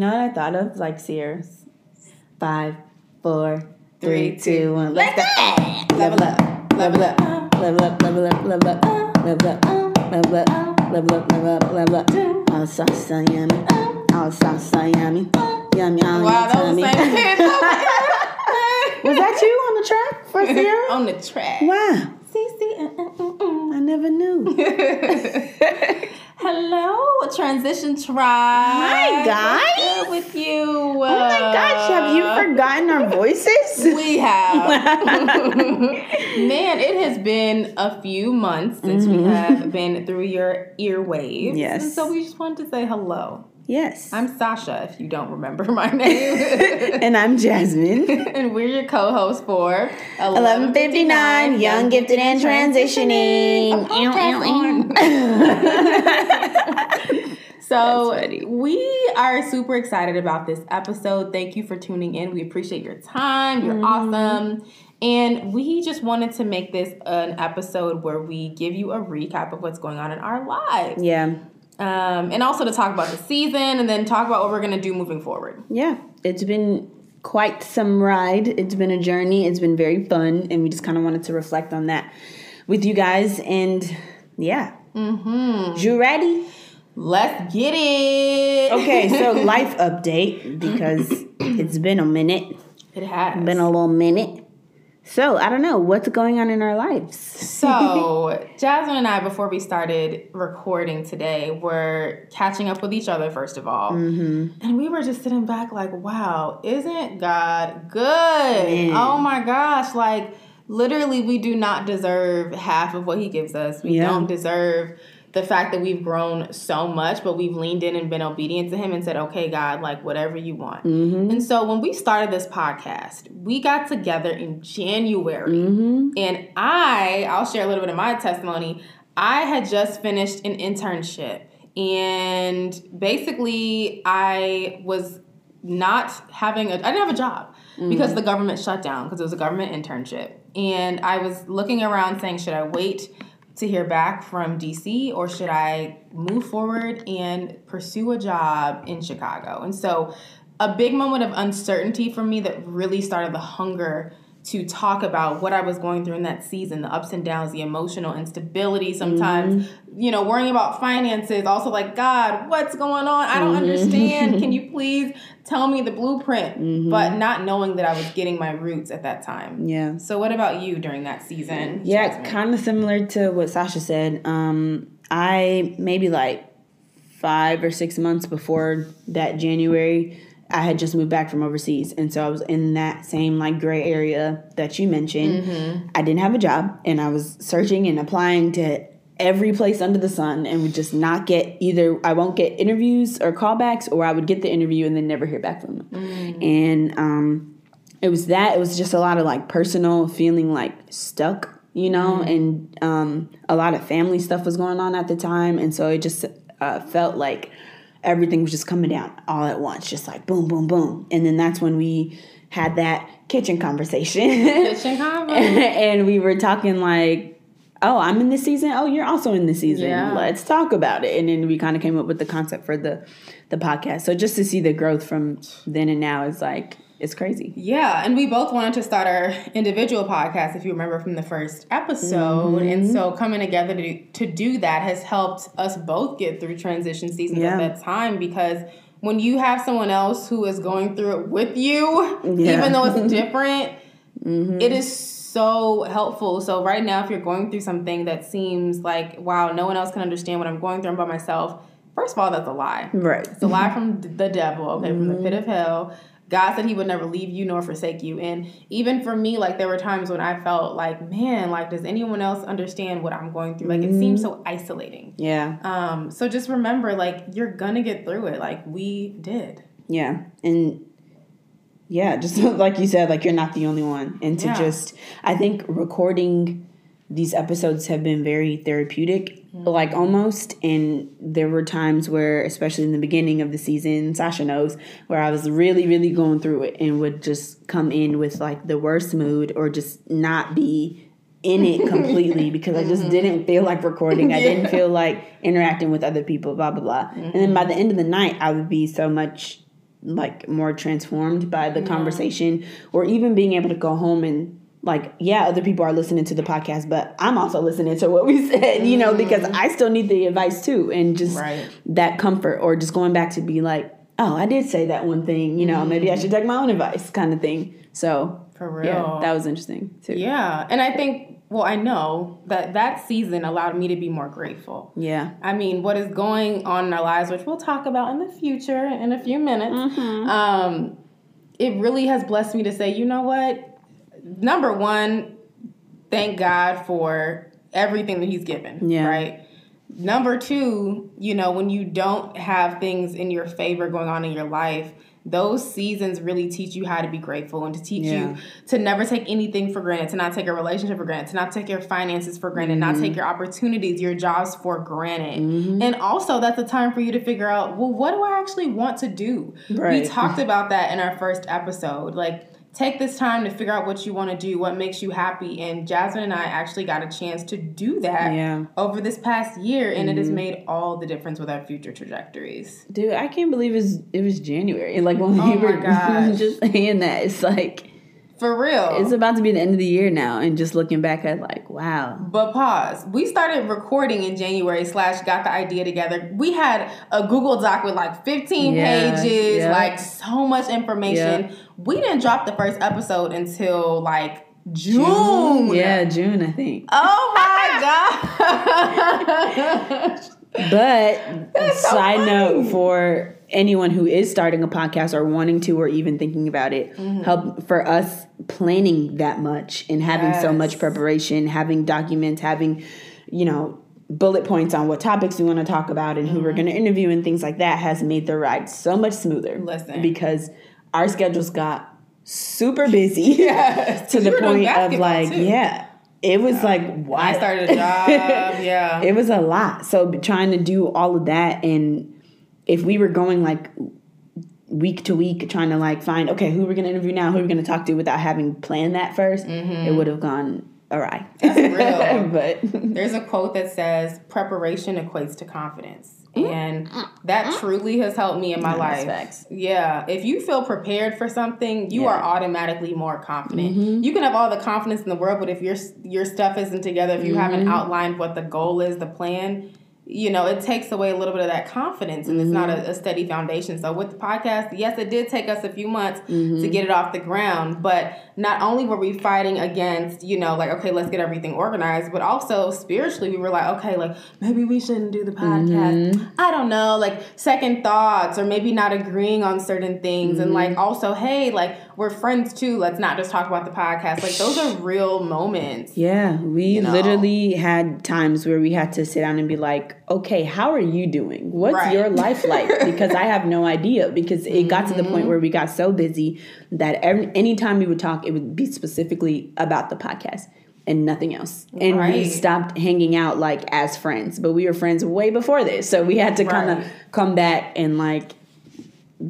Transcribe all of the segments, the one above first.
know what I thought of? Like Sears. Five, four, three, two, one. Let's go. Level up. Level up. Level up. Level up. Level up. Level up. Level up. Level up. Level up. Level up. All sauce so yummy. All sauce so yummy. Yummy on Wow, that was the same kid. Was that you on the track for Sierra? on the track. Wow. Uh, uh, uh, uh. I never knew. Hello, transition tribe. Hi, guys. What's with you? Oh my gosh, have you forgotten our voices? We have. Man, it has been a few months since we have been through your earwaves. Mm-hmm. Yes. And so we just wanted to say hello. Yes. I'm Sasha, if you don't remember my name. and I'm Jasmine. and we're your co-hosts for 1159, young, gifted, and transitioning. Ew. So we are super excited about this episode. Thank you for tuning in. We appreciate your time. You're Mm-hmm. awesome. And we just wanted to make this an episode where we give you a recap of what's going on in our lives. yeah. Um, and also to talk about the season and then talk about what we're going to do moving forward. Yeah. It's been quite some ride. It's been a journey. It's been very fun. And we just kind of wanted to reflect on that with you guys. And yeah. Mm-hmm. You ready? Let's get it. Okay, so life update because it's been a minute. It has. Been a little minute. So I don't know what's going on in our lives. So, Jasmine and I, before we started recording today, were catching up with each other, first of all. Mm-hmm. And we were just sitting back, like, wow, isn't God good? Man. Oh my gosh. Like, literally, we do not deserve half of what He gives us. We Yeah. don't deserve the fact that we've grown so much, but we've leaned in and been obedient to Him and said, okay, God, like, whatever you want. Mm-hmm. And so, when we started this podcast, we got together in January. Mm-hmm. And I, I'll share a little bit of my testimony. I had just finished an internship, and basically, I was not having a, I didn't have a job because the government shut down because it was a government internship. And I was looking around saying, should I wait to hear back from DC or should I move forward and pursue a job in Chicago? And so, a big moment of uncertainty for me that really started the hunger to talk about what I was going through in that season, the ups and downs, the emotional instability sometimes, mm-hmm. you know, worrying about finances, also like, God, what's going on? I don't mm-hmm. understand. Can you please tell me the blueprint? Mm-hmm. But not knowing that I was getting my roots at that time. Yeah. So what about you during that season? Yeah, kind of similar to what Sasha said. Um, I maybe like five or six months before that January, I had just moved back from overseas, and so I was in that same like gray area that you mentioned. I didn't have a job, and I was searching and applying to every place under the sun, and would just not get either. I won't get interviews or callbacks, or I would get the interview and then never hear back from them. And um, it was that it was just a lot of like personal feeling like stuck you know and um, a lot of family stuff was going on at the time and so it just uh, felt like everything was just coming down all at once just like boom boom boom. And then that's when we had that kitchen conversation. Kitchen convo. and we were talking like oh i'm in this season. Oh you're also in this season. Yeah. let's talk about it. And then we kind of came up with the concept for the the podcast. So just to see the growth from then and now is like it's crazy Yeah, and we both wanted to start our individual podcast, if you remember from the first episode. And mm-hmm. so coming together to do, to do that has helped us both get through transition seasons Yeah. at that time because when you have someone else who is going through it with you, Yeah. even though it's different, mm-hmm. it is so helpful. So right now, if you're going through something that seems like, wow, no one else can understand what I'm going through, I'm by myself. First of all, that's a lie. right It's a lie from the devil, okay, from the pit of mm-hmm. hell. God said he would never leave you nor forsake you. And even for me, like there were times when I felt like, man, like does anyone else understand what I'm going through? Like it seems so isolating. yeah Um, so just remember, like, you're gonna get through it. Like we did. Yeah. And yeah, just like you said, like you're not the only one. And to Yeah. just, I think recording these episodes have been very therapeutic, mm-hmm. like almost. And there were times where, especially in the beginning of the season, Sasha knows, where I was really, really going through it and would just come in with like the worst mood or just not be in it completely because I just mm-hmm. didn't feel like recording. I didn't feel like interacting with other people, blah, blah, blah. And then by the end of the night, I would be so much like more transformed by the Yeah. conversation or even being able to go home and like yeah other people are listening to the podcast but i'm also listening to what we said you know because mm. i still need the advice too and just Right. that comfort or just going back to be like oh i did say that one thing you know maybe i should mm. take my own advice kind of thing so For real. yeah that was interesting too Yeah, and I think well, I know that that season allowed me to be more grateful. yeah I mean, what is going on in our lives, which we'll talk about in the future in a few minutes, mm-hmm. um, it really has blessed me to say, you know what? Number one, thank God for everything that He's given. Yeah. Right. Number two, you know, when you don't have things in your favor going on in your life, those seasons really teach you how to be grateful and to teach Yeah. you to never take anything for granted, to not take a relationship for granted, to not take your finances for granted, not Mm-hmm. take your opportunities, your jobs for granted. And also, that's a time for you to figure out, well, what do I actually want to do? We talked about that in our first episode. Like, take this time to figure out what you want to do, what makes you happy. And Jasmine and I actually got a chance to do that Yeah. Mm-hmm. over this past year, and it has made all the difference with our future trajectories. Dude, I can't believe it's, it was January. Like when Oh we were just saying that, it's like For real. it's about to be the end of the year now, and just looking back at like, wow, But pause. We started recording in January slash got the idea together. We had a Google Doc with like 15 Yeah, pages, yeah. like so much information. Yeah. We didn't drop the first episode until like June. yeah, June, I think. Oh my God. But so side note for anyone who is starting a podcast or wanting to or even thinking about it, Mm-hmm. help for us planning that much and having so much preparation, having documents, having, you know, bullet points on what topics we want to talk about and Mm-hmm. who we're going to interview and things like that has made the ride so much smoother. Listen. because our schedules got super busy Yes, to the you were doing point of like, too. yeah, it was like I started a job. Yeah. it was a lot. So trying to do all of that, and if we were going like week to week, trying to like find okay, who we're gonna interview now, who we're gonna talk to, without having planned that 1st it would have gone awry. That's real. but There's a quote that says preparation equates to confidence. Mm-hmm. And that truly has helped me in my life. facts. Yeah. If you feel prepared for something, you Yeah. are automatically more confident. Mm-hmm. You can have all the confidence in the world, but if your your stuff isn't together, if you haven't Mm-hmm. outlined what the goal is, the plan, you know, it takes away a little bit of that confidence and it's not Mm-hmm. a, a steady foundation. So with the podcast, yes, it did take us a few months to Mm-hmm. get it off the ground, but not only were we fighting against, you know, like, okay, let's get everything organized, but also spiritually, we were like, okay, like maybe we shouldn't do the podcast. Mm-hmm. I don't know, like second thoughts or maybe not agreeing on certain things. And like Mm-hmm. also, hey, like we're friends too. Let's not just talk about the podcast. Like those are real moments. yeah, we know. literally had times where we had to sit down and be like, okay, how are you doing? What's Right. your life like? Because I have no idea. Because it got to the Mm-hmm. point where we got so busy that every, anytime we would talk, it would be specifically about the podcast and nothing else. And we stopped hanging out like as friends, but we were friends way before this. So we had to kind of come back and like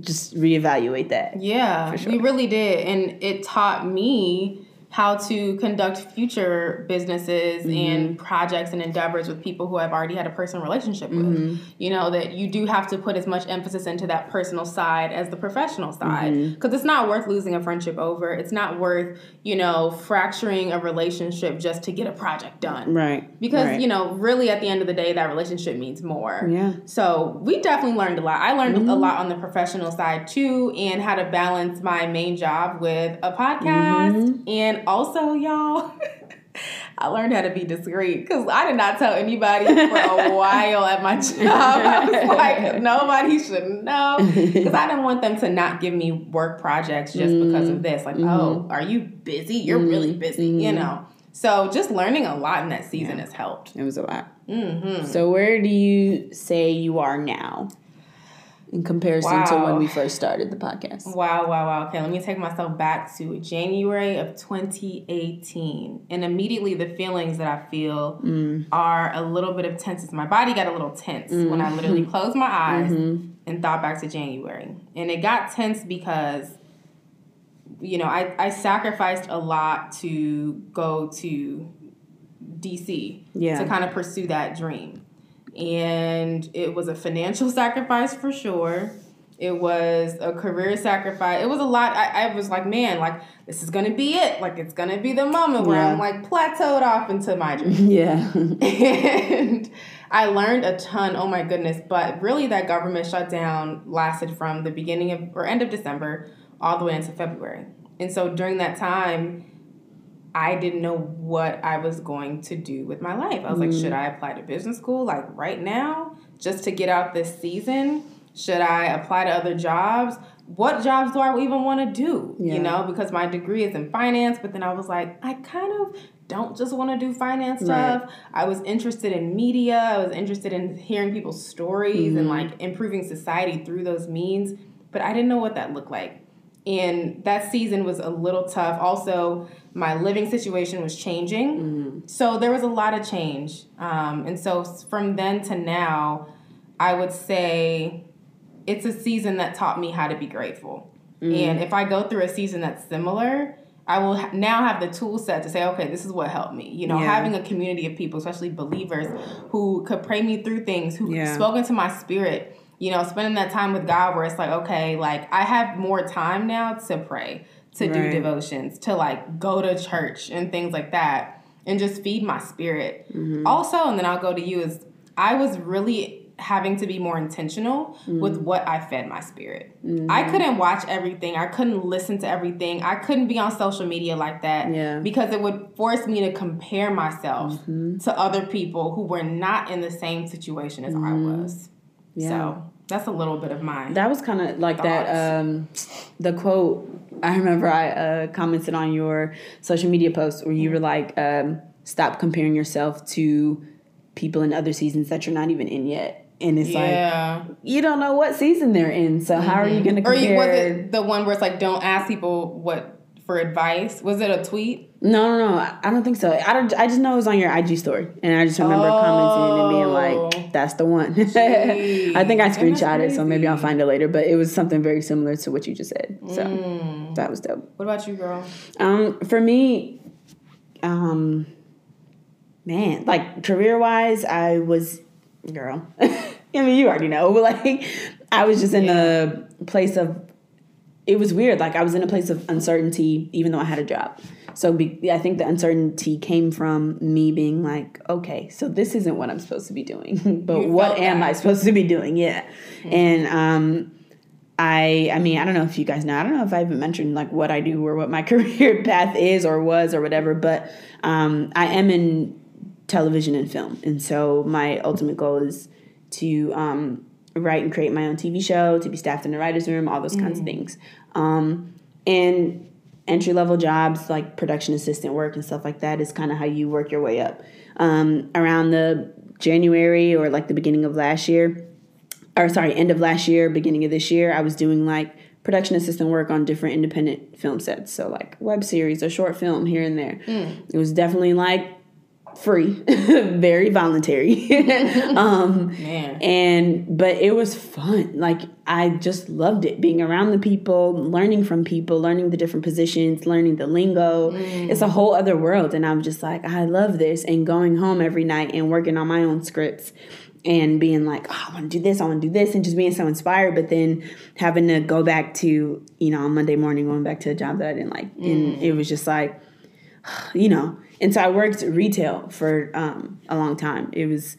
just reevaluate that. Yeah, we really did. And it taught me how to conduct future businesses mm-hmm. and projects and endeavors with people who I've already had a personal relationship with. Mm-hmm. You know, that you do have to put as much emphasis into that personal side as the professional side. Mm-hmm. Because it's not worth losing a friendship over. It's not worth, you know, fracturing a relationship just to get a project done. Right. Because, right. you know, really at the end of the day, that relationship means more. Yeah. So we definitely learned a lot. I learned a lot on the professional side too, and how to balance my main job with a podcast. And also, y'all, I learned how to be discreet because I did not tell anybody for a while at my job. I was like, nobody should know because I didn't want them to not give me work projects just because of mm, this. Like, mm-hmm. oh, are you busy? You're really mm, busy, you mm-hmm. know. So just learning a lot in that season has helped. It was a lot. Mm-hmm. So where do you say you are now in comparison to when we first started the podcast? Wow, wow, wow. Okay, let me take myself back to January of 2018. And immediately the feelings that I feel mm. are a little bit of tenseness. My body got a little tense when I mm. literally closed my eyes mm-hmm. and thought back to January. And it got tense because, you know, I, I sacrificed a lot to go to DC Yeah. to kind of pursue that dream. And it was a financial sacrifice for sure. It was a career sacrifice. It was a lot. I, I was like, man, like this is gonna be it. Like it's gonna be the moment where Yeah. I'm like plateaued off into my dream. Yeah. and I learned a ton. Oh my goodness! But really, that government shutdown lasted from the beginning of or end of December all the way into February. And so during that time, I didn't know what I was going to do with my life. I was like, should mm. I apply to business school like right now just to get out this season? Should I apply to other jobs? What jobs do I even want to do? Yeah. You know, because my degree is in finance, but then I was like, I kind of don't just want to do finance stuff. I was interested in media. I was interested in hearing people's stories and mm-hmm. like improving society through those means, but I didn't know what that looked like. And that season was a little tough. Also, my living situation was changing. So there was a lot of change. Um, and so from then to now, I would say it's a season that taught me how to be grateful. And if I go through a season that's similar, I will now have the tool set to say, okay, this is what helped me. You know, Yeah. having a community of people, especially believers, who could pray me through things, who Yeah. spoke into my spirit. You know, spending that time with God, where it's like, okay, like I have more time now to pray, to do devotions, to like go to church and things like that, and just feed my spirit. Mm-hmm. Also, and then I'll go to you is I was really having to be more intentional with Mm-hmm. what I fed my spirit. I couldn't watch everything. I couldn't listen to everything. I couldn't be on social media like that Yeah. because it would force me to compare myself Mm-hmm. to other people who were not in the same situation as I was. Mm-hmm. Yeah. So that's a little bit of mine. That was kind of like Thoughts? that. Um, the quote I remember I uh, commented on your social media post where you were like, um, "Stop comparing yourself to people in other seasons that you're not even in yet." And it's like you don't know what season they're in, so how are you going to or compare? you, was it the one where it's like, don't ask people what for advice? Was it a tweet? No, no, no. I don't think so. I don't. I just know it was on your IG story, and I just remember commenting and being Oh. like, "That's the one." I think I Jeez, screenshot it, so maybe I'll find it later. But it was something very similar to what you just said, so Mm. that was dope. What about you, girl? Um, for me, um, man, like career wise, I was girl. I mean, you already know, but like, I was just in a place of. It was weird. Like I was in a place of uncertainty, even though I had a job. So be, I think the uncertainty came from me being like, okay, so this isn't what I'm supposed to be doing, but You what am that. I supposed to be doing? Yeah, and um, I I mean I don't know if you guys know I don't know if I even mentioned like what I do or what my career path is or was or whatever but um, I am in television and film and so my ultimate goal is to um, write and create my own TV show to be staffed in the writers room all those kinds of things um, and entry level jobs like production assistant work and stuff like that is kind of how you work your way up um, around the January or like the beginning of last year or sorry, end of last year, beginning of this year, I was doing like production assistant work on different independent film sets. So like web series or short film here and there. It was definitely like free, very voluntary. um, Man. and but it was fun. Like I just loved it being around the people, learning from people, learning the different positions, learning the lingo. It's a whole other world and I'm just like I love this and going home every night and working on my own scripts and being like, oh, I want to do this, I want to do this, and just being so inspired. But then having to go back to, you know, on Monday morning, going back to a job that I didn't like. And it was just like, you know. And so I worked retail for um, a long time. It was,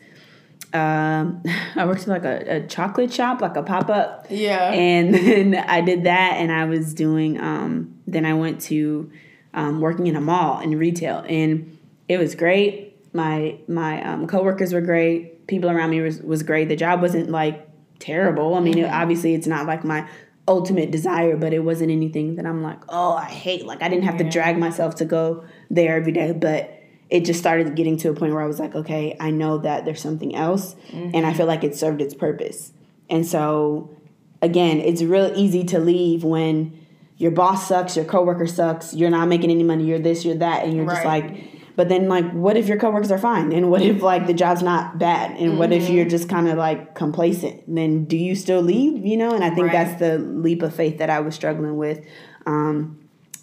um, I worked at like a, a chocolate shop, like a pop up. Yeah. And then I did that, and I was doing. Um, then I went to um, working in a mall in retail, and it was great. My my um, coworkers were great. People around me was was great. The job wasn't like terrible. I mean, it, obviously, it's not like my ultimate desire, but it wasn't anything that I'm like, oh, I hate. Like I didn't have to drag myself to go there every day, but it just started getting to a point where I was like, okay, I know that there's something else, and I mm-hmm. feel like it served its purpose. And so, again, it's real easy to leave when your boss sucks, your coworker sucks, you're not making any money, you're this, you're that, and you're just like, but then like, what if your coworkers are fine, and what if like the job's not bad, and what if you're just kind of like complacent? Then do you still leave? You know, and I think Right. that's the leap of faith that I was struggling with. Um,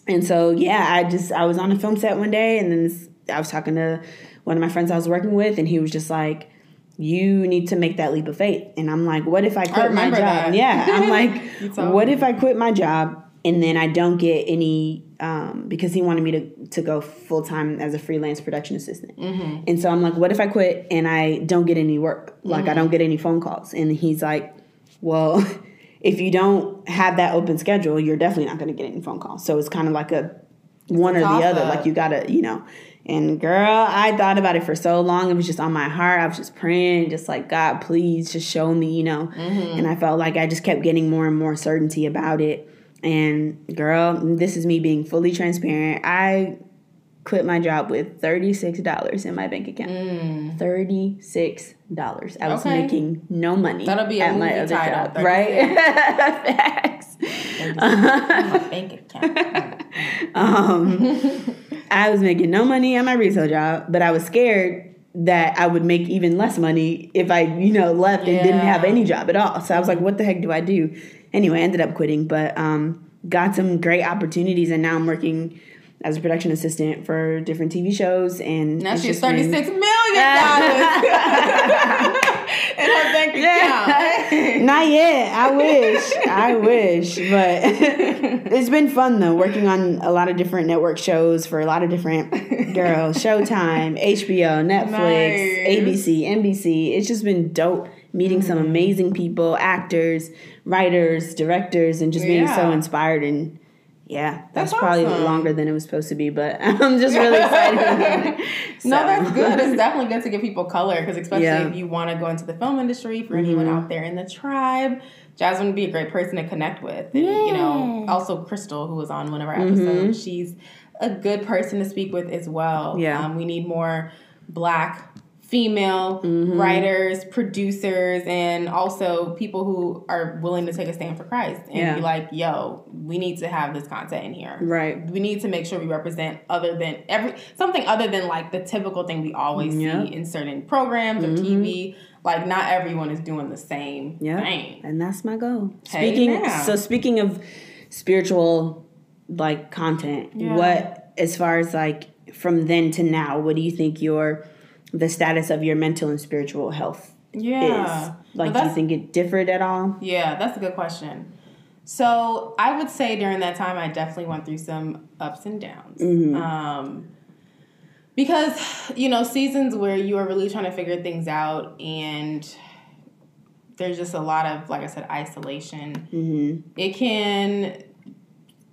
and so, yeah, I just I was on a film set one day, and then this, I was talking to one of my friends I was working with, and he was just like, you need to make that leap of faith. And I'm like, what if I quit my job? that. Yeah. I'm like, what if I quit my job and then I don't get any um, because he wanted me to, to go full time as a freelance production assistant. Mm-hmm. And so I'm like, what if I quit and I don't get any work? Like Mm-hmm. I don't get any phone calls. And he's like, well, if you don't have that open schedule, you're definitely not going to get any phone calls. So it's kind of like a one or the other. toss-up. Like you gotta, you know. And girl, I thought about it for so long. It was just on my heart. I was just praying, just like God, please, just show me, you know. Mm-hmm. And I felt like I just kept getting more and more certainty about it. And girl, this is me being fully transparent. I quit my job with thirty six dollars in my bank account. Six dollars. I was Mm. Okay. making no money. That'll be at my other job, right? Facts. my bank account. Um, I was making no money at my retail job, but I was scared that I would make even less money if I, you know, left and didn't have any job at all. So I was like, what the heck do I do? Anyway, I ended up quitting, but um, got some great opportunities, and now I'm working as a production assistant for different TV shows. And Now she's thirty six million dollars in her bank account. Not yet. I wish. I wish. But it's been fun though, working on a lot of different network shows for a lot of different girls. Showtime, HBO, Netflix, Nice. ABC, NBC. It's just been dope meeting some Mm-hmm. amazing people, actors, writers, directors, and just being so inspired and yeah, that's, That's probably awesome. longer than it was supposed to be, but I'm just really excited. it. No, that's good. It's definitely good to give people color because, especially Yeah. if you want to go into the film industry, for anyone Mm-hmm. out there in the tribe, Jasmine would be a great person to connect with. And, you know, also Crystal, who was on one of our episodes, she's a good person to speak with as well. Mm-hmm. Yeah. Um, we need more black female Mm-hmm. writers, producers, and also people who are willing to take a stand for Christ and Yeah. be like, yo, we need to have this content in here Right. we need to make sure we represent other than every something other than like the typical thing we always Yeah. see in certain programs or TV. Like not everyone is doing the same Yeah. thing. And that's my goal. Hey, Speaking now. so speaking of spiritual like content, Yeah. what as far as like from then to now, what do you think your the status of your mental and spiritual health Yeah. is? Like do you think it differed at all? Yeah, that's a good question. So I would say during that time, I definitely went through some ups and downs. Um, because, you know, seasons where you are really trying to figure things out and there's just a lot of, like I said, isolation. Mm-hmm. It can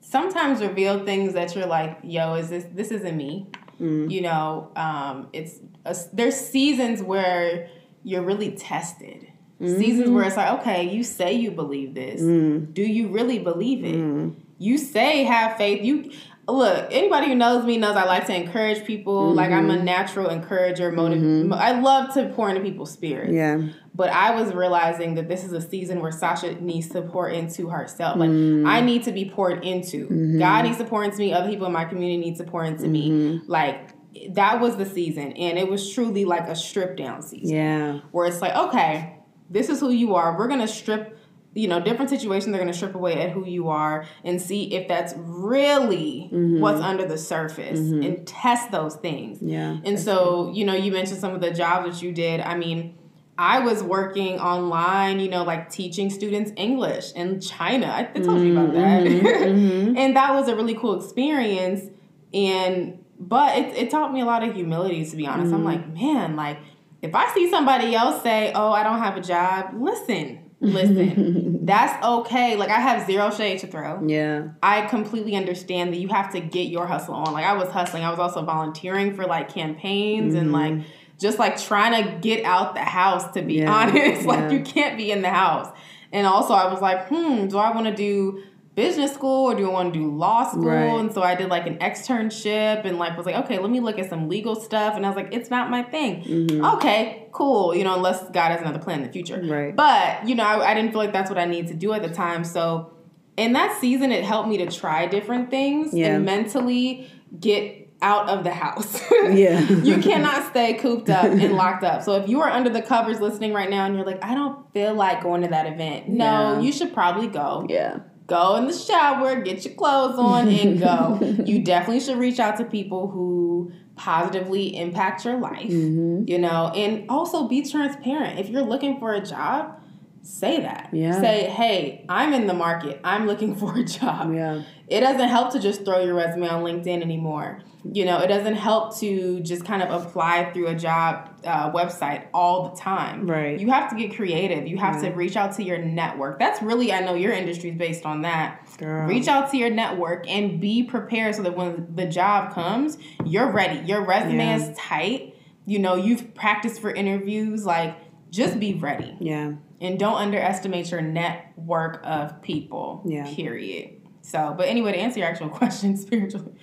sometimes reveal things that you're like, yo, is this, this isn't me. Mm. You know, um, it's, a, there's seasons where you're really tested. Seasons where mm-hmm. it's like, okay, you say you believe this. Mm. Do you really believe it? Mm. You say have faith. You look. Anybody who knows me knows I like to encourage people. Like I'm a mm-hmm. natural encourager. Motive. Mm-hmm. I love to pour into people's spirits. Yeah. But I was realizing that this is a season where Sasha needs to pour into herself. Like mm. I need to be poured into. Mm-hmm. God needs to pour into me. Other people in my community need to pour into me. Mm-hmm. Like that was the season, and it was truly like a strip down season Yeah. where it's like, okay, this is who you are. We're gonna strip, you know, different situations. They're gonna strip away at who you are and see if that's really mm-hmm. what's under the surface and test those things. Yeah. And so, you know, you mentioned some of the jobs that you did. I mean, I was working online, you know, like teaching students English in China. I, I told you about mm-hmm, that. Mm-hmm, mm-hmm. and that was a really cool experience. And, but it, it taught me a lot of humility, to be honest. I'm like, man, like, if I see somebody else say, oh, I don't have a job, listen, listen. That's okay. Like, I have zero shade to throw. Yeah. I completely understand that you have to get your hustle on. Like I was hustling. I was also volunteering for like campaigns and like just like trying to get out the house to be Yeah, honest. Like yeah. you can't be in the house. And also I was like, hmm, do I want to do business school or do I want to do law school? Right. And so I did like an externship and like was like, okay, let me look at some legal stuff. And I was like, it's not my thing. Okay, cool. You know, unless God has another plan in the future. Right. But, you know, I, I didn't feel like that's what I needed to do at the time. So in that season, it helped me to try different things Yeah. and mentally get out of the house. Yeah. you cannot stay cooped up and locked up. So if you are under the covers listening right now and you're like, I don't feel like going to that event, no, Yeah. you should probably go. Yeah. Go in the shower, get your clothes on, and go. you definitely should reach out to people who positively impact your life, Mm-hmm. you know, and also be transparent. If you're looking for a job, say that. Yeah. Say, hey, I'm in the market. I'm looking for a job. Yeah. It doesn't help to just throw your resume on LinkedIn anymore. You know, it doesn't help to just kind of apply through a job uh, website all the time. Right. You have to get creative. You have Yeah. to reach out to your network. That's really, I know your industry is based on that. Girl. Reach out to your network and be prepared so that when the job comes, you're ready. Your resume Yeah. is tight. You know, you've practiced for interviews. Like, just be ready Yeah. and don't underestimate your network of people. Yeah. Period. So, but anyway, to answer your actual question spiritually,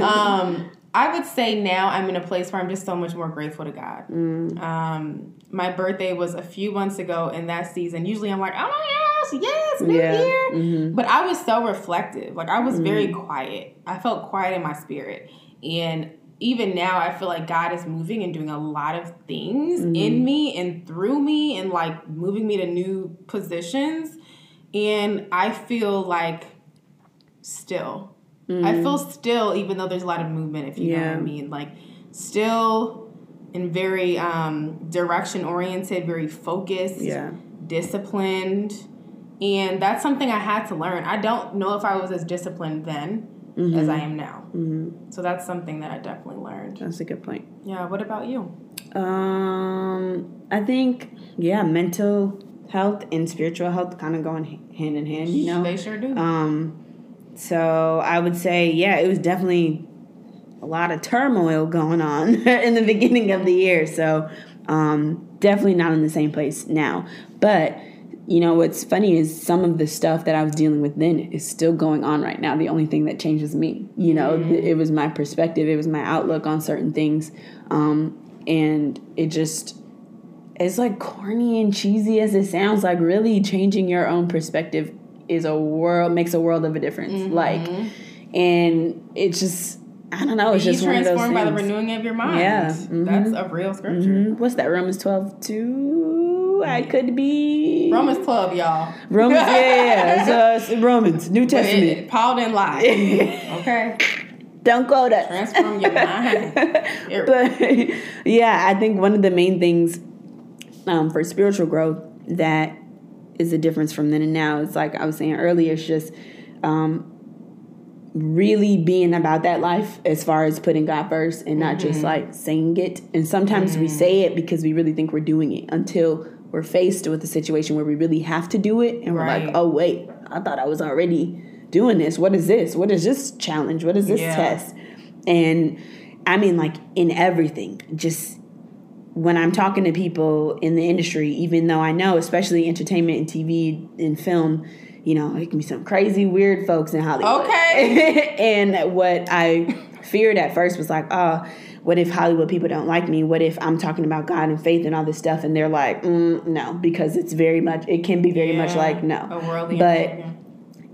um, I would say now I'm in a place where I'm just so much more grateful to God. Mm. Um, my birthday was a few months ago in that season. Usually I'm like, oh my gosh, yes, new Yeah. year. Mhm. But I was so reflective. Like I was very Mm-hmm. quiet. I felt quiet in my spirit. And even now I feel like God is moving and doing a lot of things Mm-hmm. in me and through me and like moving me to new positions. And I feel like still. I feel still even though there's a lot of movement if you know what I Mm-hmm. Mean. Like still and very um, direction oriented, very focused Yeah. disciplined and that's something i had to learn i don't know if i was as disciplined then as i am now Mm-hmm. so that's something that i definitely learned That's a good point. yeah what about you Um, I think yeah, mental health and spiritual health kind of going hand in hand. You know. they sure do Um, so I would say yeah, it was definitely a lot of turmoil going on in the beginning of the year. So um, definitely not in the same place now, but. You know what's funny is some of the stuff that I was dealing with then is still going on right now. The only thing that changes me, you know, th- it was my perspective, it was my outlook on certain things, um, and it just it's like corny and cheesy as it sounds, like really changing your own perspective is a world makes a world of a difference. Like, and it's just I don't know. It's just one of those transformed by the renewing of your mind Yeah, mhm. that's a real scripture Mhm. What's that? Romans twelve two. I could be romans 12 y'all Romans. Yeah, yeah. So, Romans, New Testament. it, paul didn't lie okay Don't quote us. transform your mind but yeah, I think one of the main things um, for spiritual growth that is the difference from then and now is like I was saying earlier, it's just um, really being about that life as far as putting God first and not just like saying it. And sometimes we say it because we really think we're doing it until we're faced with a situation where we really have to do it and we're like, oh, wait, I thought I was already doing this. What is this? What is this challenge? What is this Yeah. test? And I mean, like in everything, just when I'm talking to people in the industry, even though I know, especially entertainment and TV and film, you know, it can be some crazy, weird folks in Hollywood. Okay. and what I feared at first was like, oh, what if Hollywood people don't like me? What if I'm talking about God and faith and all this stuff, and they're like, mm, no, because it's very much, it can be very much like no. a worldly But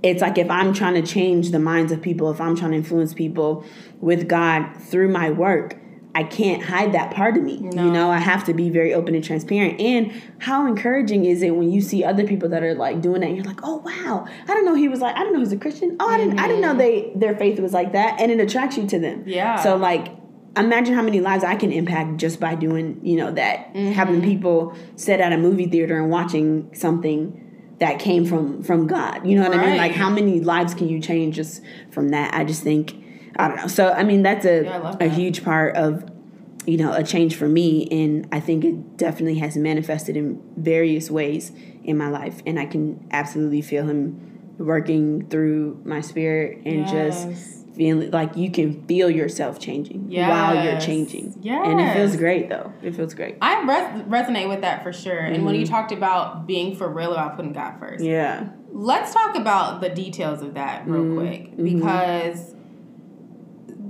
it's like if I'm trying to change the minds of people, if I'm trying to influence people with God through my work, I can't hide that part of me. No. You know, I have to be very open and transparent. And how encouraging is it when you see other people that are like doing that and you're like, "Oh wow, I don't know he was like I don't know he was a Christian. Oh, I didn't I didn't know mhm. they their faith was like that." And it attracts you to them. Yeah. So like imagine how many lives I can impact just by doing, you know, that having mm-hmm. people sit at a movie theater and watching something that came from from God. You know what I mean? Like how many lives can you change just from that? I just think I don't know. So I mean that's a Yeah, love a huge part of you know a change for me and I think it definitely has manifested in various ways in my life and I can absolutely feel him working through my spirit and Yes. just feeling like you can feel yourself changing while you're changing. Yeah. And it feels great though. It feels great. I res- resonate with that for sure. And when you talked about being for real about putting God first, Yeah. let's talk about the details of that real Mm-hmm. quick because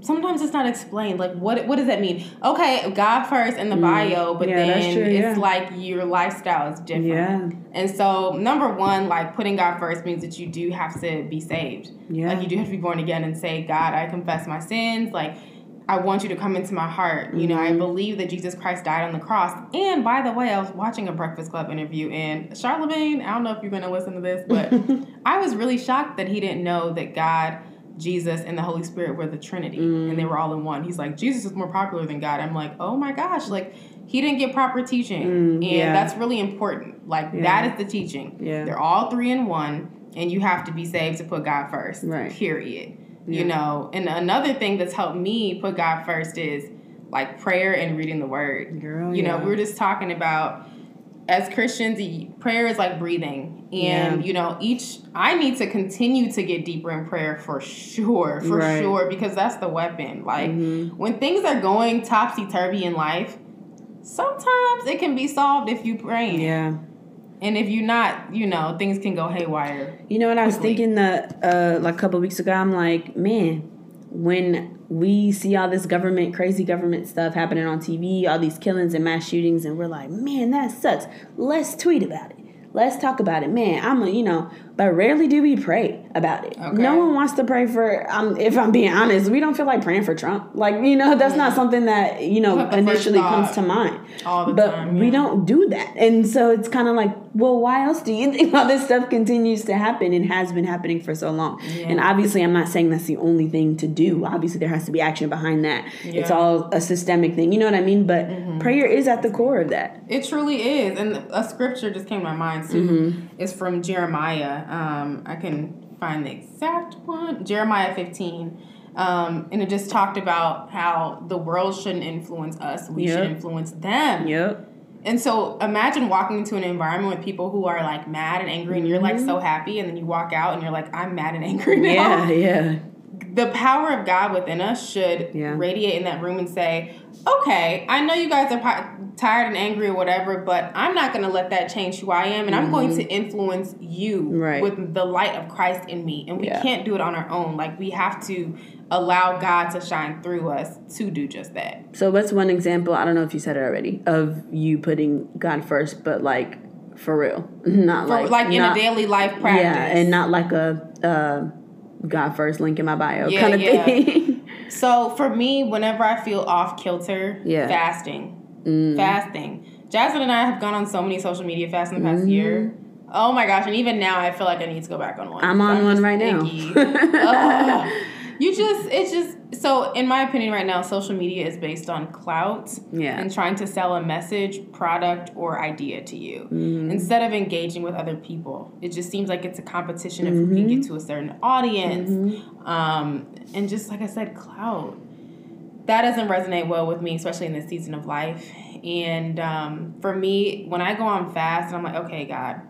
sometimes it's not explained. Like, what what does that mean? Okay, God first in the bio, but Mm. Yeah, then true, it's yeah. like your lifestyle is different. Yeah. And so, number one, like putting God first means that you do have to be saved. Yeah. Like you do have to be born again and say, God, I confess my sins. Like I want you to come into my heart. You know, I Mm-hmm. believe that Jesus Christ died on the cross. And by the way, I was watching a Breakfast Club interview, and Charlamagne, I don't know if you're going to listen to this, but I was really shocked that he didn't know that God Jesus and the Holy Spirit were the Trinity and they mm. were all in one. He's like, Jesus is more popular than God. I'm like, oh my gosh, like he didn't get proper teaching. Mm, and yeah. that's really important. Like that is the teaching. Yeah. They're all three in one, and you have to be saved to put God first. Right. Period. You know, and another thing that's helped me put God first is like prayer and reading the word. Girl, you know, we were just talking about as Christians, prayer is like breathing. And, Yeah. you know, each, I need to continue to get deeper in prayer for sure, for Right. sure, because that's the weapon. Like, Mm-hmm. when things are going topsy turvy in life, sometimes it can be solved if you pray. Yeah. And if you're not, you know, things can go haywire. You know what I was Quickly. thinking that uh, like a couple weeks ago? I'm like, man, when we see all this government, crazy government stuff happening on TV, all these killings and mass shootings, and we're like, man, that sucks. Let's tweet about it. Let's talk about it, man. I'm a, you know, but rarely do we pray about it. Okay. No one wants to pray for. Um, if I'm being honest, we don't feel like praying for Trump. Like you know, that's not something that you know Not the first initially comes to mind. But time, we don't do that, and so it's kind of like, well, why else do you think all this stuff continues to happen and has been happening for so long? And obviously, I'm not saying that's the only thing to do. Obviously, there has to be action behind that. It's Yeah. Mm-hmm. all a systemic thing. You know what I mean? But prayer is at the core of that. It truly is. And a scripture just came to my mind too. Mm-hmm. It's from Jeremiah. Um, I can find the exact one. Jeremiah 15. Um, and it just talked about how the world shouldn't influence us. We should influence them. Yep. And so imagine walking into an environment with people who are like mad and angry and you're like so happy and then you walk out and you're like, I'm mad and angry now. Mm-hmm. Yeah. Yeah. The power of God within us should Yeah. radiate in that room and say, okay, I know you guys are pi- tired and angry or whatever, but I'm not going to let that change who I am, and I'm going to influence you Mm-hmm. Right. with the light of Christ in me. And we Yeah. can't do it on our own. Like, we have to allow God to shine through us to do just that. So what's one example? I don't know if you said it already of you putting God first, but like for real, not For, like like, in not- a daily life practice. Yeah, and not like a uh, God first link in my bio Yeah, kind of yeah. thing. So for me, whenever I feel off kilter, Yeah. Mm. fasting, fasting. Jasmine and I have gone on so many social media fasts in the Mm-hmm. past year. Oh my gosh! And even now, I feel like I need to go back on one. I'm on one just right now. icky. you just, it's just so. In my opinion, right now, social media is based on clout Yeah. and trying to sell a message, product, or idea to you Mm-hmm. instead of engaging with other people. It just seems like it's a competition if we Mm-hmm. can get to a certain audience, um, and just like I said, clout that doesn't resonate well with me, especially in this season of life. And um, for me, when I go on fast, I'm like, okay, God,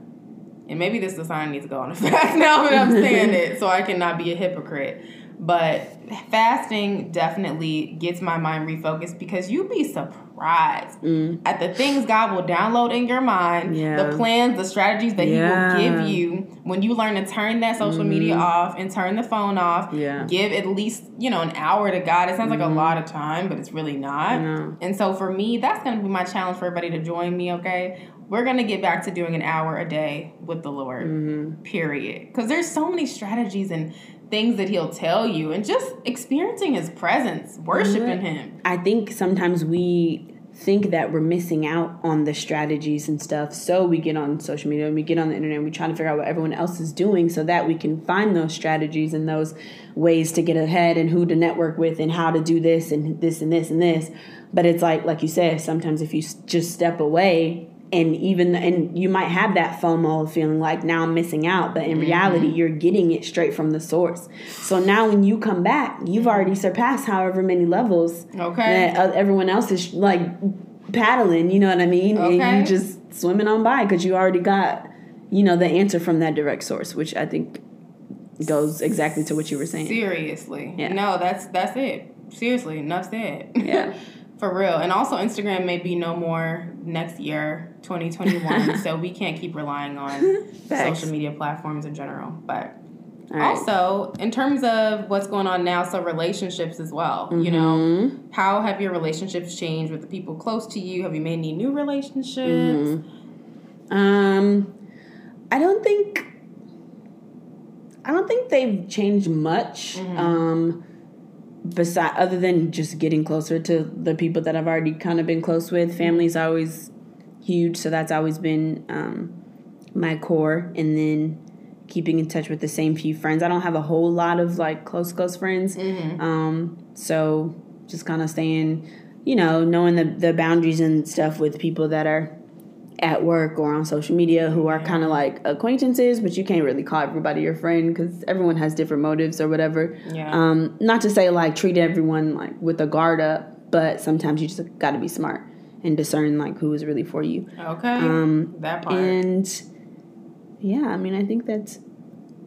and maybe this is a sign I need to go on a fast now that I'm saying it, so I cannot be a hypocrite. But fasting definitely gets my mind refocused because you'd be surprised mm. at the things God will download in your mind, Yeah. the plans, the strategies that Yeah. He will give you when you learn to turn that social mm-hmm. media off and turn the phone off. Yeah. Give at least, you know, an hour to God. It sounds like a mm-hmm. lot of time, but it's really not. No. And so for me, that's going to be my challenge for everybody to join me, okay? We're going to get back to doing an hour a day with the Lord, Mm-hmm. period. Because there's so many strategies and things that He'll tell you, and just experiencing His presence, worshiping Him. I think sometimes we think that we're missing out on the strategies and stuff. So we get on social media and we get on the internet and we try to figure out what everyone else is doing so that we can find those strategies and those ways to get ahead and who to network with and how to do this and this and this and this. But it's like like you said, sometimes if you just step away and even and you might have that FOMO feeling like now I'm missing out, but in mm-hmm. reality you're getting it straight from the source. So now when you come back, you've mm-hmm. already surpassed however many levels Okay. that everyone else is like paddling. You know what I mean? And Okay. you just swimming on by because you already got you know the answer from that direct source, which I think goes exactly to what you were saying. Seriously. Yeah. No, that's that's it. Seriously, enough said. Yeah. For real. And also Instagram may be no more next year, 2021. so we can't keep relying on social media platforms in general. But right. also, in terms of what's going on now, so relationships as well. You know, Mm-hmm. how have your relationships changed with the people close to you? Have you made any new relationships? Mm-hmm. Um, I don't think. I don't think they've changed much. Mm-hmm. Um, beside other than just getting closer to the people that I've already kind of been close with. Family's always huge, so that's always been um, my core. And then keeping in touch with the same few friends. I don't have a whole lot of like close close friends. Um, so just kind of staying, you know, knowing the the boundaries and stuff with people that are at work or on social media who are kind of like acquaintances, but you can't really call everybody your friend because everyone has different motives or whatever. Yeah. Um, not to say like treat everyone like with a guard up, but sometimes you just got to be smart and discern like who is really for you. Okay. Um, that part. And yeah, I mean, I think that's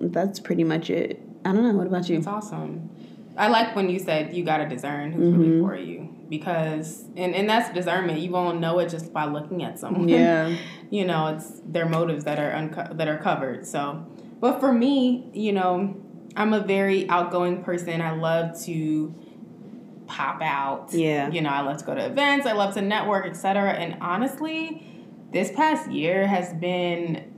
that's pretty much it. I don't know. What about you? It's awesome. I like when you said you gotta discern who's Mm-hmm. really for you because and, and that's discernment. You won't know it just by looking at someone. Yeah. you know, it's their motives that are unco- that are covered. So, but for me, you know, I'm a very outgoing person. I love to pop out. Yeah. You know, I love to go to events. I love to network, etc. And honestly, this past year has been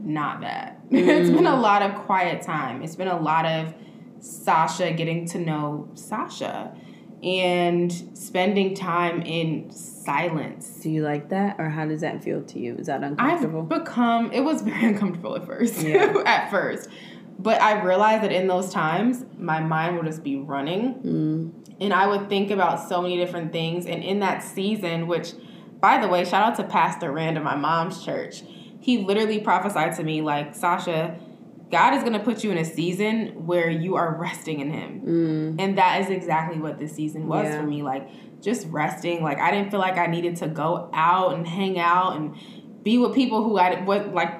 not that. it's been a mm. lot of quiet time. It's been a lot of Sasha getting to know Sasha and spending time in silence. Do you like that, or how does that feel to you? Is that uncomfortable? I've become it was very uncomfortable at first. Yeah. at first. But I realized that in those times my mind would just be running Mm. and I would think about so many different things. And in that season, which by the way, shout out to Pastor Rand of my mom's church. He literally prophesied to me like, Sasha, God is gonna put you in a season where you are resting in him. And that is exactly what this season was Mm. Yeah. for me. Like just resting. Like I didn't feel like I needed to go out and hang out and be with people who I what like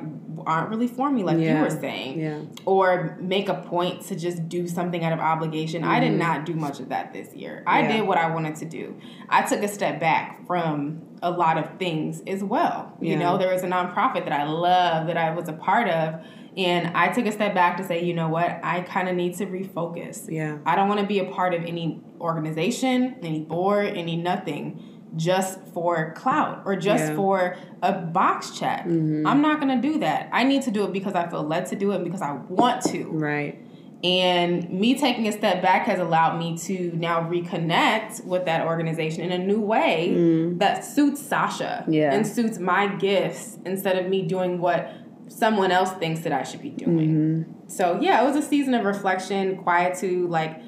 aren't really for me, like you were saying. Yeah. Or make a point to just do something out of obligation. I did not do much of that this year. I Mm-hmm. Yeah. did what I wanted to do. I took a step back from a lot of things as well. You know, there was a nonprofit that I love that I was a part of. And I took a step back to say, you know what, I kind of need to refocus. Yeah. I don't want to be a part of any organization, any board, any nothing just for clout or just Yeah. for a box check. Mm-hmm. I'm not going to do that. I need to do it because I feel led to do it and because I want to. Right. And me taking a step back has allowed me to now reconnect with that organization in a new way mm-hmm. that suits Sasha Yeah. and suits my gifts instead of me doing what someone else thinks that I should be doing. Mm-hmm. So, yeah, it was a season of reflection, quietude, like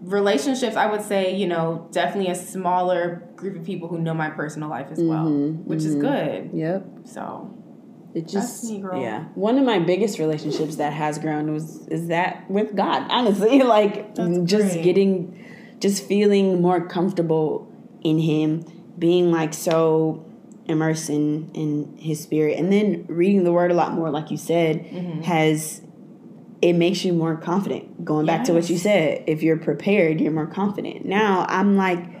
relationships. I would say, you know, definitely a smaller group of people who know my personal life as well, mm-hmm. which is mm-hmm. good. Yep. So, It just me, girl. yeah. One of my biggest relationships that has grown was is that with God. Honestly, like That's just great. getting, just feeling more comfortable in Him, being like so immersed in in His Spirit, and then reading the Word a lot more, like you said, Mm-hmm. has. It makes you more confident. Going back to what you said, if you're prepared, you're more confident. Now I'm like,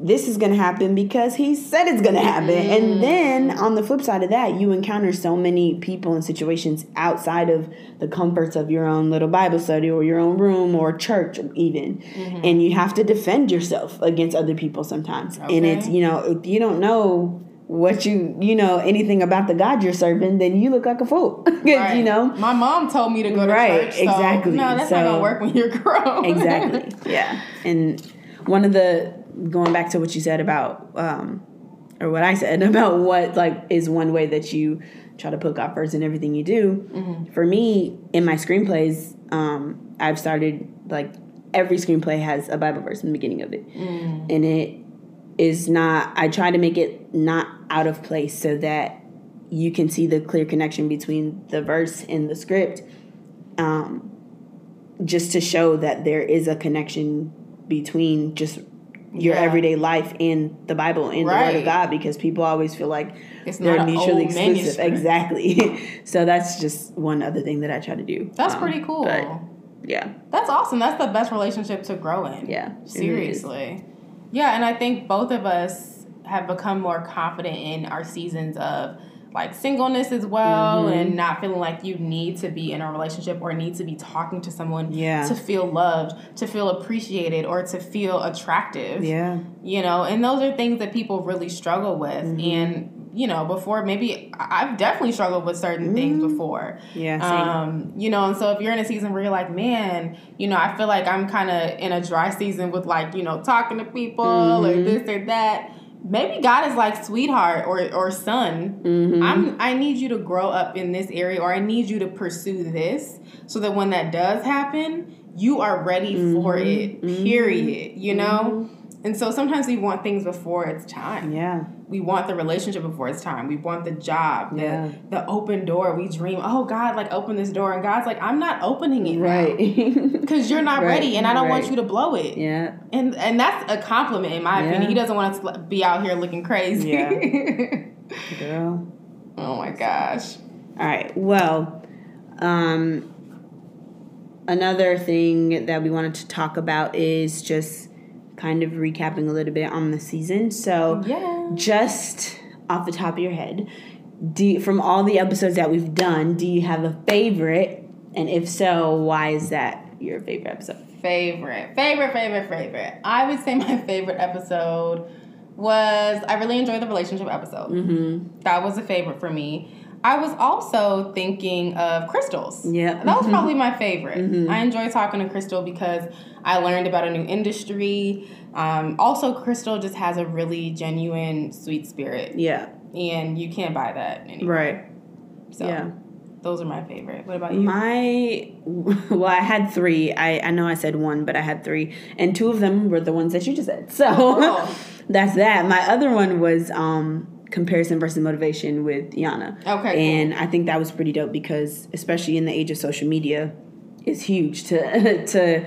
this is going to happen because he said it's going to happen. And mm-hmm. then on the flip side of that, you encounter so many people and situations outside of the comforts of your own little Bible study or your own room or church, even. Mm-hmm. And you have to defend yourself against other people sometimes. And it's, you know, if you don't know what you, you know, anything about the God you're serving, then you look like a fool. Right. you know? my mom told me to go to Right, church. So, exactly. No, that's not gonna work when you're grown. exactly yeah and one of the going back to what you said about um or what i said about what like is one way that you try to put god first in everything you do. For me in my screenplays um i've started like every screenplay has a bible verse in the beginning of it. And it is not i try to make it not out of place so that you can see the clear connection between the verse and the script um, just to show that there is a connection between just your Yeah. everyday life in the Bible and the Word of God because people always feel like It's they're not mutually exclusive. manuscript. Exactly. so that's just one other thing that I try to do. That's Um, pretty cool. Yeah, That's awesome. That's the best relationship to grow in. Yeah, it really is. Seriously. Yeah, and I think both of us have become more confident in our seasons of like singleness as well Mm-hmm. and not feeling like you need to be in a relationship or need to be talking to someone Yeah. to feel loved, to feel appreciated or to feel attractive. yeah, you know and those are things that people really struggle with Mm-hmm. and you know before maybe i've definitely struggled with certain things before Mm-hmm. Yeah, same. um you know and so if you're in a season where you're like man you know i feel like i'm kind of in a dry season with like you know talking to people or Mm-hmm. this or that maybe God is like sweetheart or or son. Mm-hmm. I'm I need you to grow up in this area or I need you to pursue this so that when that does happen, you are ready for Mm-hmm. it. Period. You know? And so sometimes we want things before it's time. Yeah. We want the relationship before it's time. We want the job, the Yeah. the open door. We dream, oh God, like open this door, and God's like, I'm not opening it, Right. Because you're not Right, ready, and I don't want you to blow it. yeah. And and that's a compliment in my Yeah. opinion. He doesn't want us to be out here looking crazy. Yeah. Girl. oh my gosh. All right. Well, um, another thing that we wanted to talk about is just kind of recapping a little bit on the season. So, Yeah. just off the top of your head, do you, from all the episodes that we've done, do you have a favorite? And if so, why is that your favorite episode? Favorite, favorite, favorite, favorite. I would say my favorite episode was I really enjoyed the relationship episode. Mm-hmm. That was a favorite for me. I was also thinking of crystals. Yeah. That was probably my favorite. Mhm. I enjoy talking to Crystal because I learned about a new industry. Um, also, Crystal just has a really genuine, sweet spirit, Yeah. and you can't buy that anywhere. Right. So, Yeah. those are my favorite. What about you? My well, I had three. I I know I said one, but I had three, and two of them were the ones that you just said. So Oh. that's that. My other one was um comparison versus motivation with Yana. Okay, cool. and I think that was pretty dope because especially in the age of social media, it's huge to to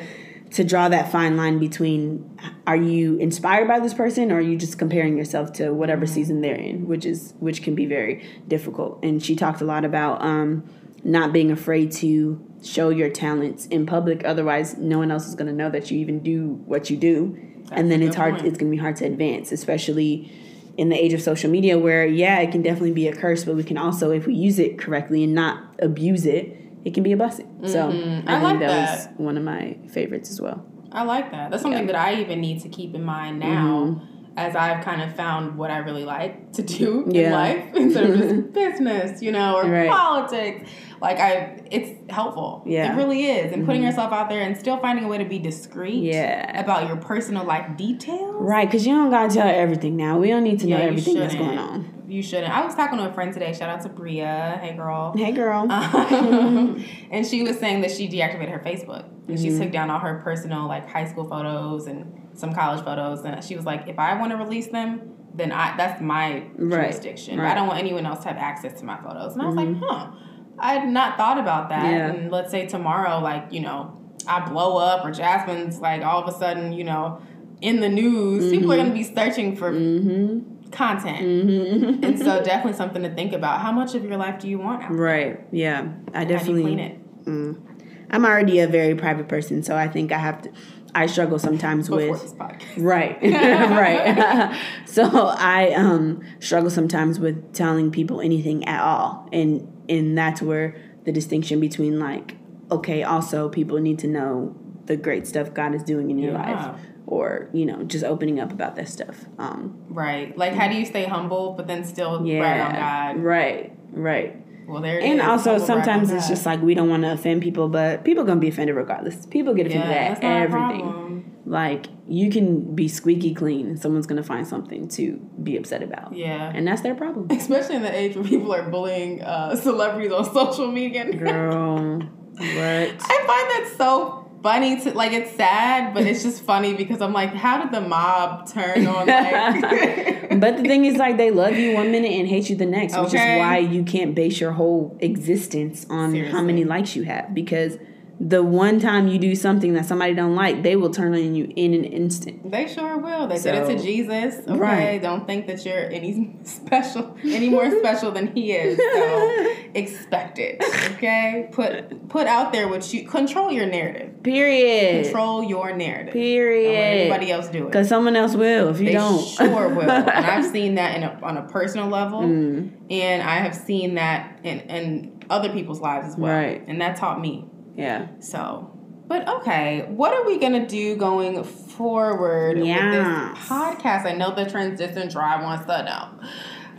to draw that fine line between are you inspired by this person or are you just comparing yourself to whatever Mm-hmm. season they're in which is which can be very difficult and she talked a lot about um, not being afraid to show your talents in public otherwise no one else is going to know that you even do what you do That's and then it's hard point. it's going to be hard to advance especially in the age of social media where yeah it can definitely be a curse but we can also if we use it correctly and not abuse it it can be a blessing so Mhm. i, I think like that, that. was one of my favorites as well I like that. That's something Yeah. that I even need to keep in mind now as I've kind of found what I really like to do in Yeah. life instead of just business, you know, or Right. politics. Like I it's helpful. Yeah. Mm-hmm. It really is. And putting yourself out there and still finding a way to be discreet Yeah. about your personal life details. right because you don't gotta tell everything now we don't need to know Yeah, you everything that's going on You shouldn't. I was talking to a friend today. Shout out to Bria. Hey, girl. hey girl Um, and she was saying that she deactivated her Facebook. And she Mm-hmm. took down all her personal like high school photos and some college photos. And she was like, if I want to release them, then I that's my Right, jurisdiction. right. Mm-hmm. I don't want anyone else to have access to my photos. And I was like, huh. I had not thought about that. Yeah. And let's say tomorrow, like, you know, I blow up or Jasmine's like all of a sudden, you know, in the news, people are Mm-hmm. gonna be searching for mm-hmm content. mm-hmm And so definitely something to think about. How much of your life do you want out right yeah i definitely clean it? Mm. I'm already a very private person, so I think I have to. I struggle sometimes Before with right, right. so I um struggle sometimes with telling people anything at all, and and that's where the distinction between like okay, also people need to know the great stuff God is doing in your Yeah. life, or you know just opening up about that stuff. Um, Right. Like, how do you stay humble but then still brag on God? right, right. Well, there And is. also sometimes it's just like we don't want to offend people, but people are gonna be offended regardless. People get offended yeah, at everything. Like you can be squeaky clean, and someone's gonna find something to be upset about, Yeah. and that's their problem. Especially in the age where people are bullying uh, celebrities on social media. Girl, what? I find that so funny to like it's sad, but it's just funny because I'm like, how did the mob turn on like But the thing is, like, they love you one minute and hate you the next, which is why you can't base your whole existence on how many likes you have. Because the one time you do something that somebody don't like, they will turn on you in an instant. They sure will. They did it to Jesus. Okay. Right. Don't think that you're any special any more special than he is. So expect it. Okay? Put put out there what you control your narrative. Period. Control your narrative. Don't let Period. anybody else do it. Because someone else will if you They don't. sure will. And I've seen that in a, on a personal level. Mm. And I have seen that in, in other people's lives as well. Right. And that taught me. Yeah. So, but okay, what are we gonna do going forward with this podcast? I know the Transition Tribe wants to know.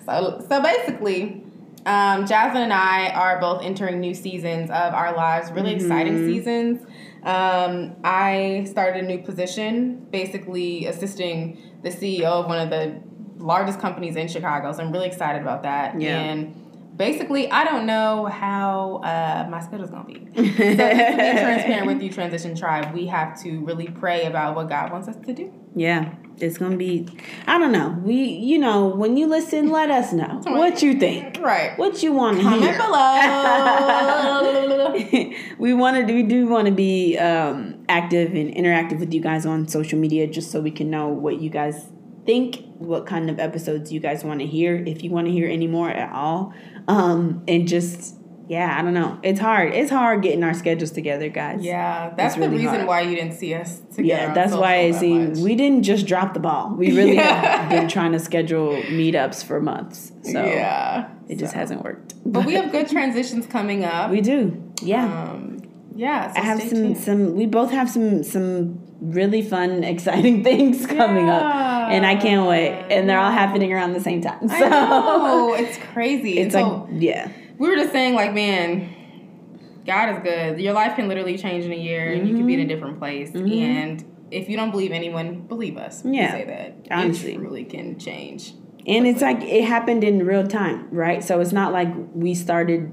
So, so basically, um, Jasmine and I are both entering new seasons of our lives, really exciting seasons. Um, I started a new position, basically assisting the CEO of one of the largest companies in Chicago. So I'm really excited about that. Yeah. And basically, I don't know how uh, my schedule's gonna be. So just to be transparent with you, Transition Tribe, we have to really pray about what God wants us to do. Yeah, it's gonna be. I don't know. We, you know, when you listen, let us know what you think, Right. what you want to hear. Comment below. we want to. We do want to be um, active and interactive with you guys on social media, just so we can know what you guys think, what kind of episodes you guys want to hear, if you want to hear any more at all, um, and just. Yeah, I don't know. It's hard. It's hard getting our schedules together, guys. yeah, that's the reason hard. why you didn't see us together. Yeah, that's why it that seems much. we didn't just drop the ball. We really Yeah. have been trying to schedule meetups for months. So yeah, it just hasn't worked. But we have good transitions coming up. we do. Yeah. Um, yeah, so I have some tuned. some we both have some some really fun, exciting things coming up. And I can't wait. And they're all happening around the same time. So I know it's crazy. it's and like yeah. we were just saying, like, man, God is good. Your life can literally change in a year, and you can be in Mm-hmm. a different place. And if you don't believe anyone, believe us. Yeah, say that honestly. it truly can change. And it's like it happened in real time, right? So it's not like we started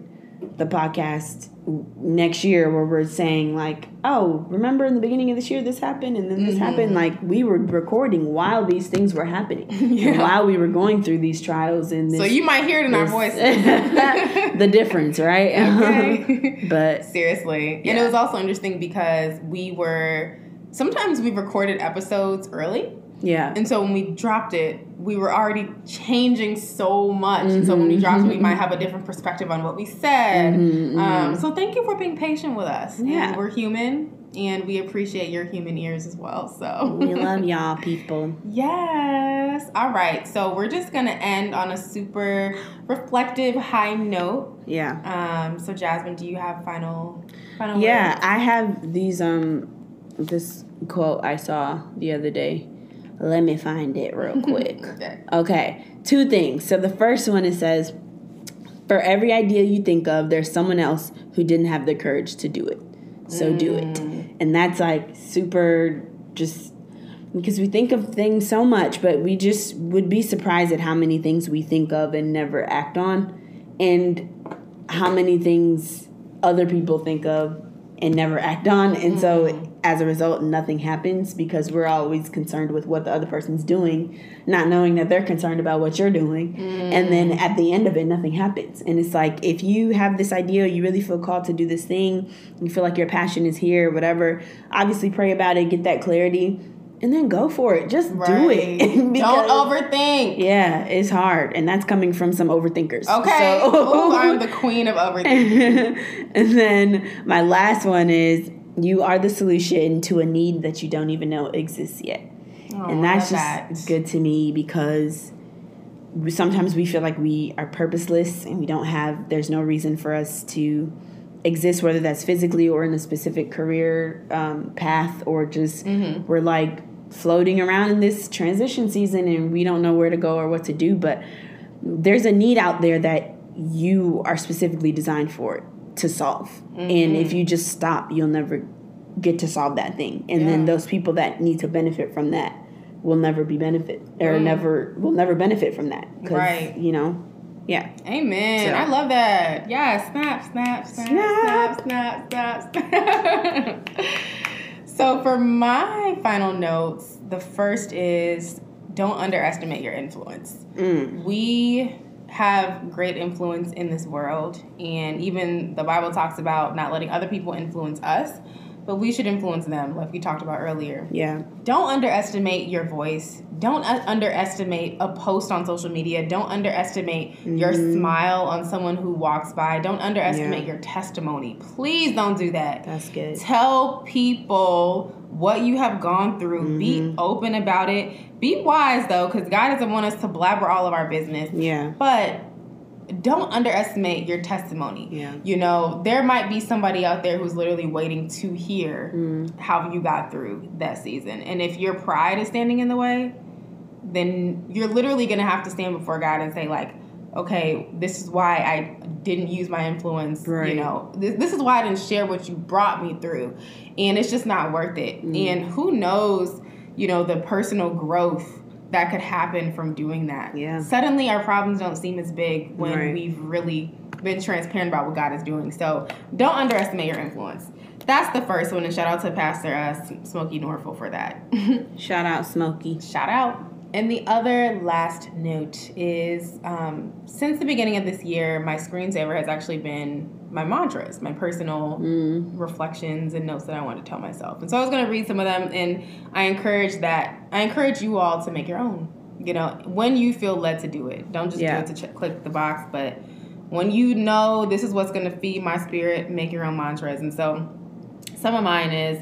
the podcast next year where we're saying like, "Oh, remember in the beginning of this year this happened and then this Mm-hmm. happened." Like we were recording while these things were happening, Yeah. while we were going through these trials and this. So you might hear it in our this- voices. the difference, right? Okay. but Seriously. And it was also interesting because we were sometimes we recorded episodes early. Yeah, And so when we dropped it, we were already changing so much. And so when we dropped it, we might have a different perspective on what we said. Um, so thank you for being patient with us. Yeah. And we're human and we appreciate your human ears as well. So we love y'all, people. Yes. All right. So we're just gonna end on a super reflective high note. Yeah. Um, so Jasmine, do you have final final Yeah, words? I have these um this quote I saw the other day. Let me find it real quick. Okay. okay, two things. So the first one it says for every idea you think of, there's someone else who didn't have the courage to do it. So do it. Mm. And that's like super just because we think of things so much, but we just would be surprised at how many things we think of and never act on, and how many things other people think of and never act on. And so, mm-hmm. as a result, nothing happens because we're always concerned with what the other person's doing, not knowing that they're concerned about what you're doing. And then mm. at the end of it, nothing happens. And it's like if you have this idea, you really feel called to do this thing, you feel like your passion is here, whatever, obviously pray about it, get that clarity. And then go for it. Just do it. Because- Don't overthink. yeah, it's hard, and that's coming from some overthinkers. Okay. So- Ooh, I'm the queen of overthinking. and then my last one is you are the solution to a need that you don't even know exists yet. Oh, and that's just that. good to me because sometimes we feel like we are purposeless and we don't have there's no reason for us to exist whether that's physically or in a specific career um, path or just Mm-hmm. we're like floating around in this transition season and we don't know where to go or what to do but there's a need out there that you are specifically designed for to solve and Mm-hmm. if you just stop you'll never get to solve that thing and then those people that need to benefit from that will never be benefit or never will never benefit from that Mm. Right. you know yeah Amen. So- I love that. Yeah, snap, snap, snap, snap, Snap. snap, snap, snap. so for my final notes, the first is don't underestimate your influence. Mm. We have great influence in this world, and even the Bible talks about not letting other people influence us, but we should influence them, like we talked about earlier yeah don't underestimate your voice. Don't uh, underestimate a post on social media. Don't underestimate your smile on someone who walks by. Don't underestimate Yeah. your testimony. Please don't do that. that's good Tell people what you have gone through. Be open about it. Be wise though, because God doesn't want us to blabber all of our business. yeah But don't underestimate your testimony. Yeah. You know, there might be somebody out there who's literally waiting to hear Mm. how you got through that season. And if your pride is standing in the way, then you're literally going to have to stand before God and say like, okay, this is why I didn't use my influence. Right. You know, this, this is why I didn't share what you brought me through. And it's just not worth it. Mm. And who knows, you know, the personal growth that could happen from doing that. Yeah. Suddenly our problems don't seem as big when Right. we've really been transparent about what God is doing. So don't underestimate your influence. That's the first one, and shout out to Pastor uh, Smokie Norful for that. Shout out Smokie. Shout out. And the other last note is um, since the beginning of this year, my screensaver has actually been my mantras, my personal mm. reflections and notes that I want to tell myself. And so I was going to read some of them, and I encourage that. I encourage you all to make your own. You know, when you feel led to do it, don't just Yeah. do it to ch- click the box, but when you know this is what's going to feed my spirit, make your own mantras. And so some of mine is.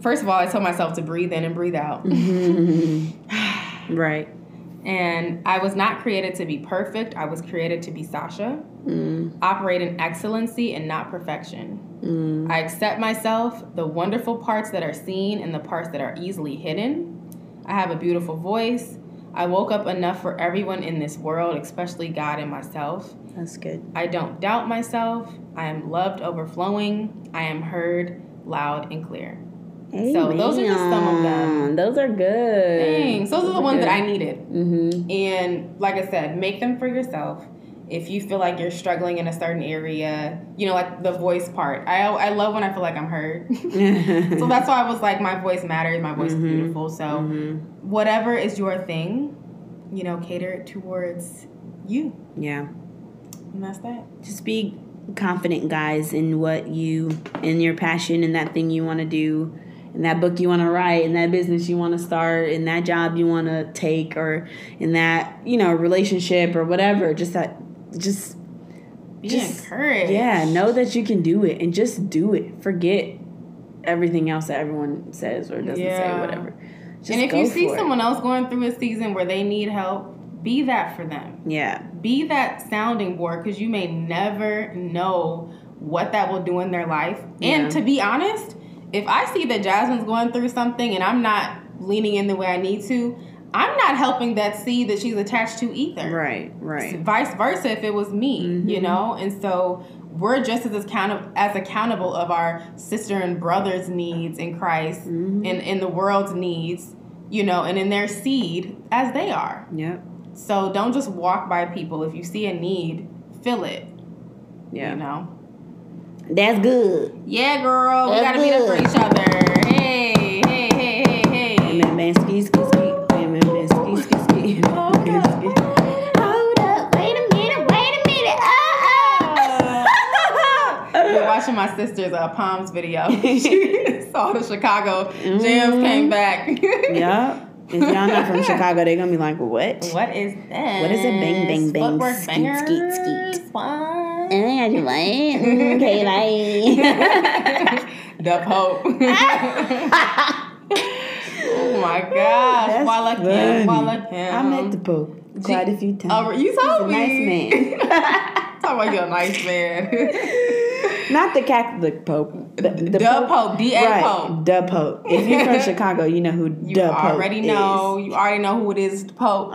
First of all, I tell myself to breathe in and breathe out. Mm-hmm. Right. And I was not created to be perfect. I was created to be Sasha. Mm. Operate in excellency and not perfection. Mm. I accept myself, the wonderful parts that are seen and the parts that are easily hidden. I have a beautiful voice. I woke up enough for everyone in this world, especially God and myself. That's good. I don't doubt myself. I am loved overflowing. I am heard loud and clear. So those are just some of them. Those are good. Thanks. Those are the ones that I needed. Mm-hmm. And like I said, make them for yourself. If you feel like you're struggling in a certain area, you know, like the voice part. I I love when I feel like I'm heard. so that's why I was like, my voice matters. My voice is beautiful. So whatever is your thing, you know, cater it towards you. yeah. And that's that. Just be confident, guys, in what you, in your passion, in that thing you want to do, in that book you want to write, in that business you want to start, in that job you want to take, or in that, you know, relationship or whatever. Just that, just Be Just- encouraged. Yeah, know that you can do it and just do it. Forget everything else that everyone says or doesn't say, Yeah. whatever. Just and if you see for it. someone else going through a season where they need help, be that for them. yeah, be that sounding board because you may never know what that will do in their life. Yeah. And to be honest, if I see that Jasmine's going through something and I'm not leaning in the way I need to, I'm not helping that seed that she's attached to either. right, right. Vice versa if it was me, Mm-hmm. you know? And so we're just as accountable as accountable of our sister and brother's needs in Christ Mm-hmm. and in the world's needs, you know, and in their seed as they are. Yep. So don't just walk by people. If you see a need, fill it. Yeah. You know? That's good. Yeah, girl. We That's gotta be there for each other. Hey, hey, hey, hey, hey. Amen, man. Ski, ski, ski. Amen, man. Ski, ski, ski. Hold up. Wait a minute. Wait a minute. Oh, We're watching my sister's uh, Palms video. she saw the Chicago jams Mm-hmm. came back. Yep. If y'all not from Chicago, they're gonna be like, what? What is that? What is it? Bang, bang, bang. Footwork Skeet, bangers. skeet, skeet. What? Eh, you like? Okay, bye. the Pope. oh my gosh. That's Walla funny. Kim, Walla Kim. I met the Pope quite a few times. Oh, you told He's a me. nice man. Talk about you're a nice man. Not the Catholic Pope. The, the The Pope, D.A. Right, Pope. the Pope. If you're from Chicago, you know who You the Pope already is. know. You already know who it is, the Pope.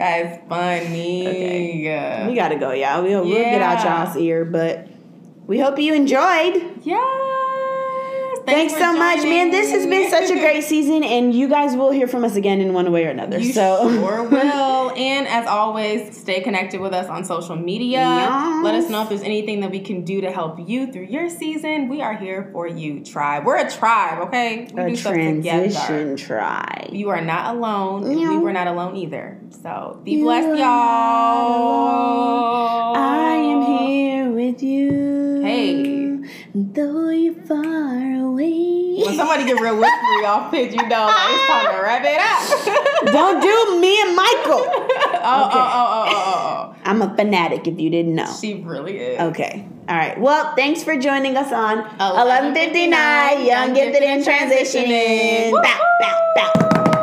That's funny. Okay. We gotta go, y'all. We'll, we'll get out y'all's ear, but we hope you enjoyed. Yes. Thanks, so much, man. This has been such a great season, and you guys will hear from us again in one way or another. You so sure will. And as always, stay connected with us on social media. Yes. Let us know if there's anything that we can do to help you through your season. We are here for you, tribe. We're a tribe, okay? We a do stuff transition together. try. You are not alone. and We were not alone either. So be You blessed, y'all. I am here with you. Hey. Though you're far away. When somebody get real whispery off pitch, you know like, it's time to wrap it up. Don't do me and Michael. oh, oh, oh, oh, oh, oh, oh, I'm a fanatic if you didn't know. oh. She really is. Okay. All right. Well, thanks for joining us on 11:59, 1159 Young Gifted and Transitioning. Bow, bow, bow.